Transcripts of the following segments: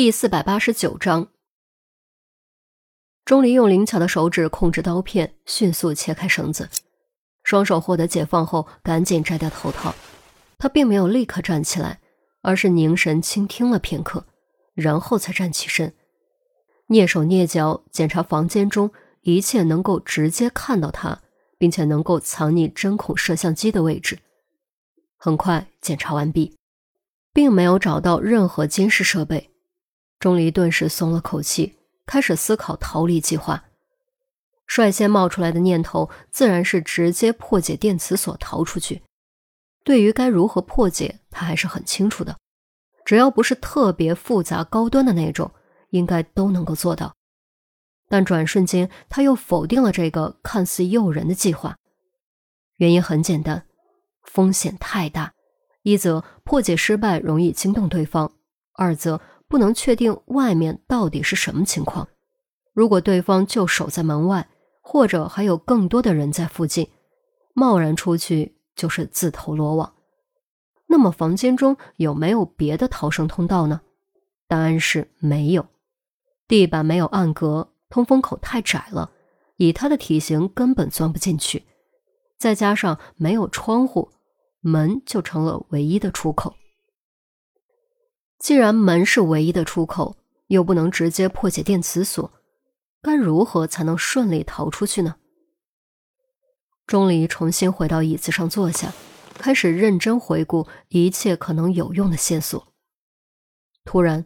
第四百八十九章，钟离用灵巧的手指控制刀片，迅速切开绳子，双手获得解放后，赶紧摘掉头套。他并没有立刻站起来，而是凝神倾听了片刻，然后才站起身，蹑手蹑脚检查房间中一切能够直接看到他，并且能够藏匿针孔摄像机的位置。很快检查完毕，并没有找到任何监视设备。钟离顿时松了口气，开始思考逃离计划。率先冒出来的念头自然是直接破解电磁锁逃出去。对于该如何破解，他还是很清楚的，只要不是特别复杂高端的那种，应该都能够做到。但转瞬间，他又否定了这个看似诱人的计划。原因很简单，风险太大。一则破解失败容易惊动对方，二则。不能确定外面到底是什么情况。如果对方就守在门外，或者还有更多的人在附近，贸然出去就是自投罗网。那么房间中有没有别的逃生通道呢？答案是没有。地板没有暗格，通风口太窄了，以他的体型根本钻不进去。再加上没有窗户，门就成了唯一的出口。既然门是唯一的出口，又不能直接破解电磁锁，该如何才能顺利逃出去呢？钟离重新回到椅子上坐下，开始认真回顾一切可能有用的线索。突然，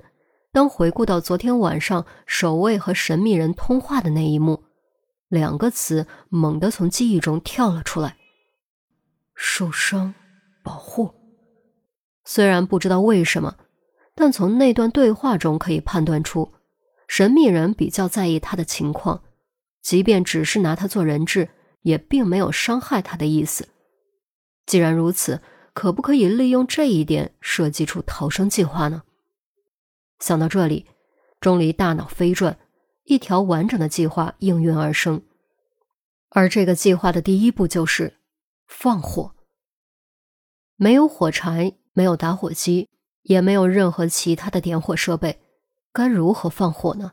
当回顾到昨天晚上守卫和神秘人通话的那一幕，两个词猛地从记忆中跳了出来：受伤，保护。虽然不知道为什么。但从那段对话中可以判断出，神秘人比较在意他的情况，即便只是拿他做人质，也并没有伤害他的意思。既然如此，可不可以利用这一点设计出逃生计划呢？想到这里，钟离大脑飞转，一条完整的计划应运而生。而这个计划的第一步就是放火。没有火柴，没有打火机。也没有任何其他的点火设备，该如何放火呢？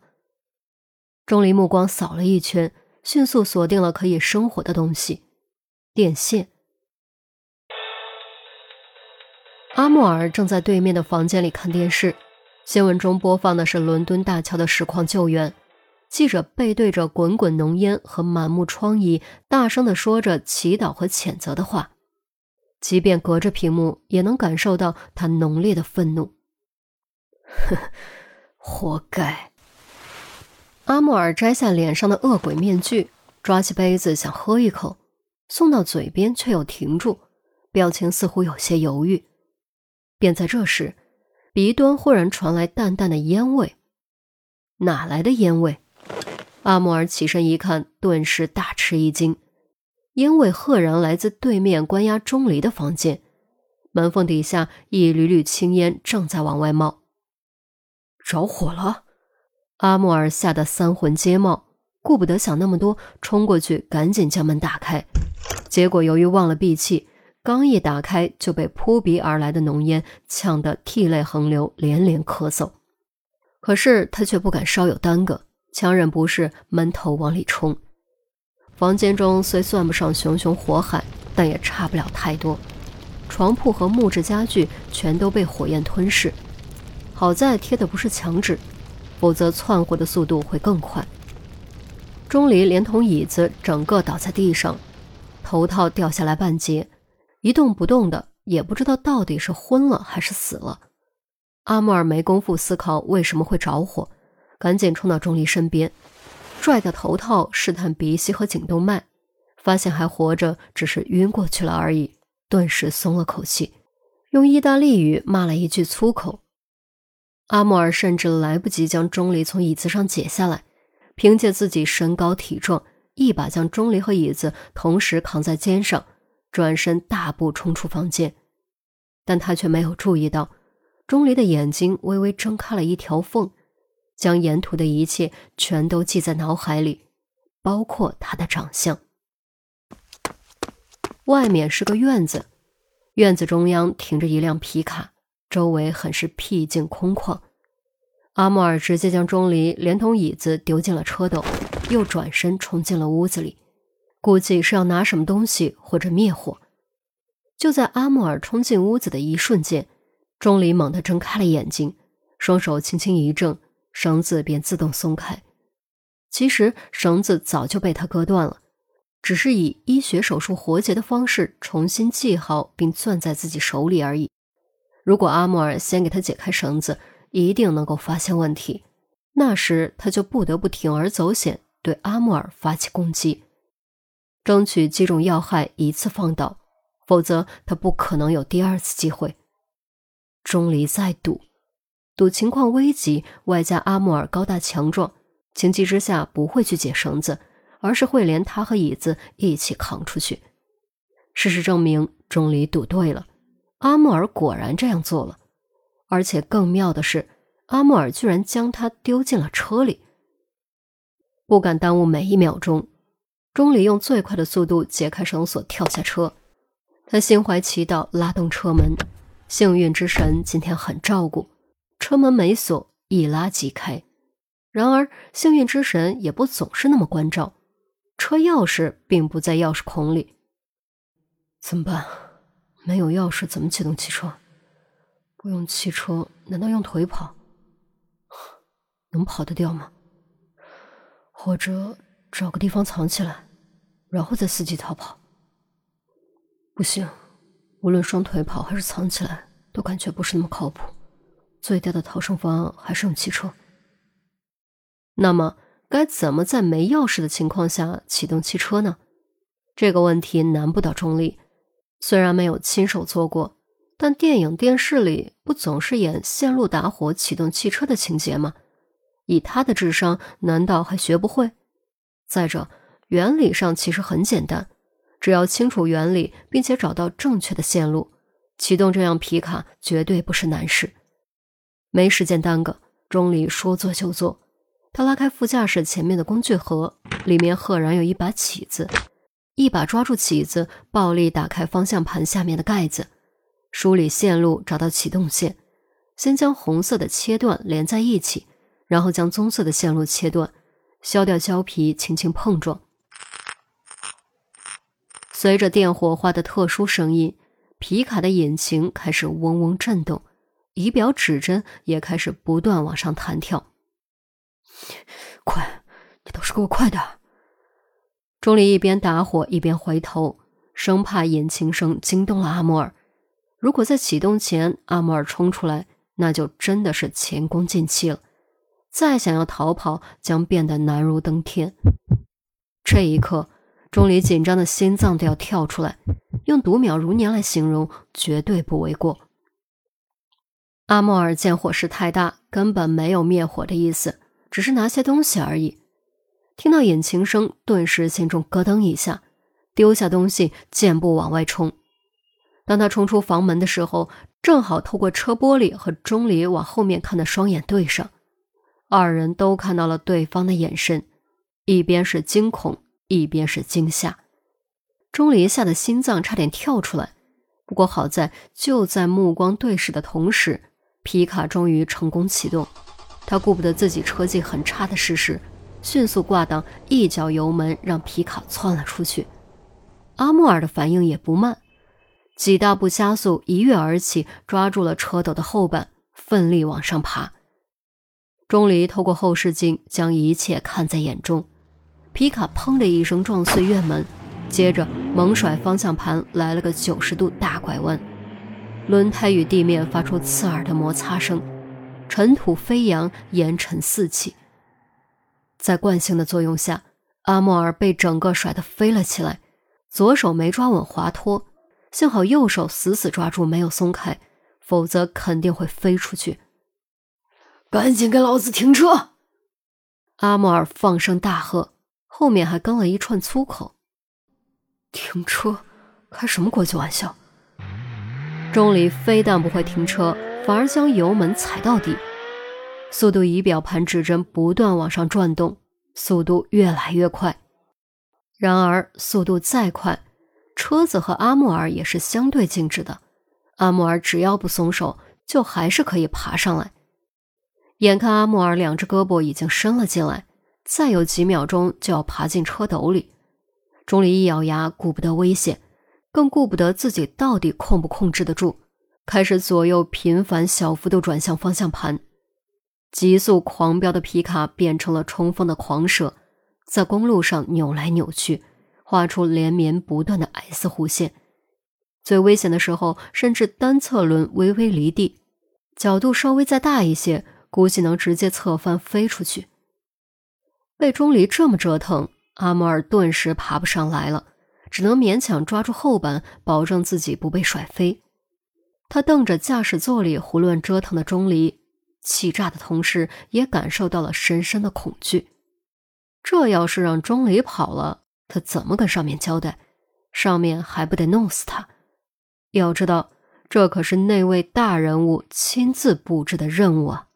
钟离目光扫了一圈，迅速锁定了可以生火的东西——电线。阿莫尔正在对面的房间里看电视，新闻中播放的是伦敦大桥的实况救援。记者背对着滚滚浓烟和满目疮痍，大声地说着祈祷和谴责的话。即便隔着屏幕，也能感受到他浓烈的愤怒。呵，活该！阿莫尔摘下脸上的恶鬼面具，抓起杯子想喝一口，送到嘴边却又停住，表情似乎有些犹豫。便在这时，鼻端忽然传来淡淡的烟味。哪来的烟味？阿莫尔起身一看，顿时大吃一惊。烟味赫然来自对面关押钟离的房间，门缝底下一缕缕青烟正在往外冒。着火了！阿莫尔吓得三魂皆冒，顾不得想那么多，冲过去赶紧将门打开。结果由于忘了闭气，刚一打开就被扑鼻而来的浓烟呛得涕泪横流，连连咳嗽。可是他却不敢稍有耽搁，强忍不适，闷头往里冲。房间中虽算不上熊熊火海，但也差不了太多。床铺和木质家具全都被火焰吞噬，好在贴的不是墙纸，否则窜火的速度会更快。钟离连同椅子整个倒在地上，头套掉下来半截，一动不动的，也不知道到底是昏了还是死了。阿莫尔没工夫思考为什么会着火，赶紧冲到钟离身边。拽掉头套，试探鼻息和颈动脉，发现还活着，只是晕过去了而已。顿时松了口气，用意大利语骂了一句粗口。阿莫尔甚至来不及将钟离从椅子上解下来，凭借自己身高体壮，一把将钟离和椅子同时扛在肩上，转身大步冲出房间。但他却没有注意到，钟离的眼睛微微睁开了一条缝。将沿途的一切全都记在脑海里，包括他的长相。外面是个院子，院子中央停着一辆皮卡，周围很是僻静空旷。阿莫尔直接将钟离连同椅子丢进了车斗，又转身冲进了屋子里，估计是要拿什么东西或者灭火。就在阿莫尔冲进屋子的一瞬间，钟离猛地睁开了眼睛，双手轻轻一挣，绳子便自动松开。其实绳子早就被他割断了，只是以医学手术活结的方式重新系好并攥在自己手里而已。如果阿莫尔先给他解开绳子，一定能够发现问题，那时他就不得不铤而走险，对阿穆尔发起攻击，争取击中要害，一次放倒，否则他不可能有第二次机会。钟离再赌，赌情况危急，外加阿穆尔高大强壮，情急之下不会去解绳子，而是会连他和椅子一起扛出去。事实证明，钟离赌对了，阿穆尔果然这样做了。而且更妙的是，阿莫尔居然将他丢进了车里。不敢耽误每一秒钟，钟离用最快的速度解开绳索，跳下车。他心怀祈祷，拉动车门。幸运之神今天很照顾，车门没锁，一拉即开。然而，幸运之神也不总是那么关照，车钥匙并不在钥匙孔里。怎么办？没有钥匙，怎么启动汽车？不用汽车，难道用腿跑？能跑得掉吗？或者找个地方藏起来，然后再伺机逃跑？不行，无论双腿跑还是藏起来，都感觉不是那么靠谱。最佳的逃生方案还是用汽车。那么，该怎么在没钥匙的情况下启动汽车呢？这个问题难不倒钟离，虽然没有亲手做过。但电影、电视里不总是演线路打火启动汽车的情节吗？以他的智商，难道还学不会？再者，原理上其实很简单，只要清楚原理，并且找到正确的线路，启动这辆皮卡绝对不是难事。没时间耽搁，钟离说做就做。他拉开副驾驶前面的工具盒，里面赫然有一把起子，一把抓住起子，暴力打开方向盘下面的盖子。梳理线路，找到启动线，先将红色的切断连在一起，然后将棕色的线路切断，削掉胶皮，轻轻碰撞。随着电火花的特殊声音，皮卡的引擎开始嗡嗡震动，仪表指针也开始不断往上弹跳。快，你倒是给我快点！钟离一边打火一边回头，生怕引擎声惊动了阿莫尔。如果在启动前阿莫尔冲出来，那就真的是前功尽弃了。再想要逃跑，将变得难如登天。这一刻，钟离紧张的心脏都要跳出来，用读秒如年来形容绝对不为过。阿莫尔见火势太大，根本没有灭火的意思，只是拿些东西而已。听到引擎声，顿时心中咯噔一下，丢下东西，健步往外冲。当他冲出房门的时候，正好透过车玻璃和钟离往后面看的双眼对上，二人都看到了对方的眼神，一边是惊恐，一边是惊吓。钟离吓得心脏差点跳出来，不过好在就在目光对视的同时，皮卡终于成功启动。他顾不得自己车技很差的事实，迅速挂档，一脚油门让皮卡窜了出去。阿穆尔的反应也不慢。几大步加速，一跃而起，抓住了车斗的后板，奋力往上爬。钟离透过后视镜将一切看在眼中。皮卡砰的一声撞碎院门，接着猛甩方向盘，来了个九十度大拐弯，轮胎与地面发出刺耳的摩擦声，尘土飞扬，烟尘四起。在惯性的作用下，阿莫尔被整个甩得飞了起来，左手没抓稳，滑脱。幸好右手死死抓住，没有松开，否则肯定会飞出去。赶紧给老子停车！阿莫尔放声大喝，后面还跟了一串粗口。停车？开什么国际玩笑？钟离非但不会停车，反而将油门踩到底，速度仪表盘指针不断往上转动，速度越来越快。然而，速度再快。车子和阿穆尔也是相对静止的，阿穆尔只要不松手，就还是可以爬上来。眼看阿木尔两只胳膊已经伸了进来，再有几秒钟就要爬进车斗里。钟离一咬牙，顾不得危险，更顾不得自己到底控不控制得住，开始左右频繁小幅度转向方向盘。急速狂飙的皮卡变成了冲锋的狂蛇，在公路上扭来扭去，画出连绵不断的 S 弧线。最危险的时候，甚至单侧轮微微离地，角度稍微再大一些。估计能直接侧翻飞出去。被钟离这么折腾，阿摩尔顿时爬不上来了，只能勉强抓住后板，保证自己不被甩飞。他瞪着驾驶座里胡乱折腾的钟离，气炸的同时也感受到了深深的恐惧。这要是让钟离跑了，他怎么跟上面交代？上面还不得弄死他？要知道，这可是那位大人物亲自布置的任务啊！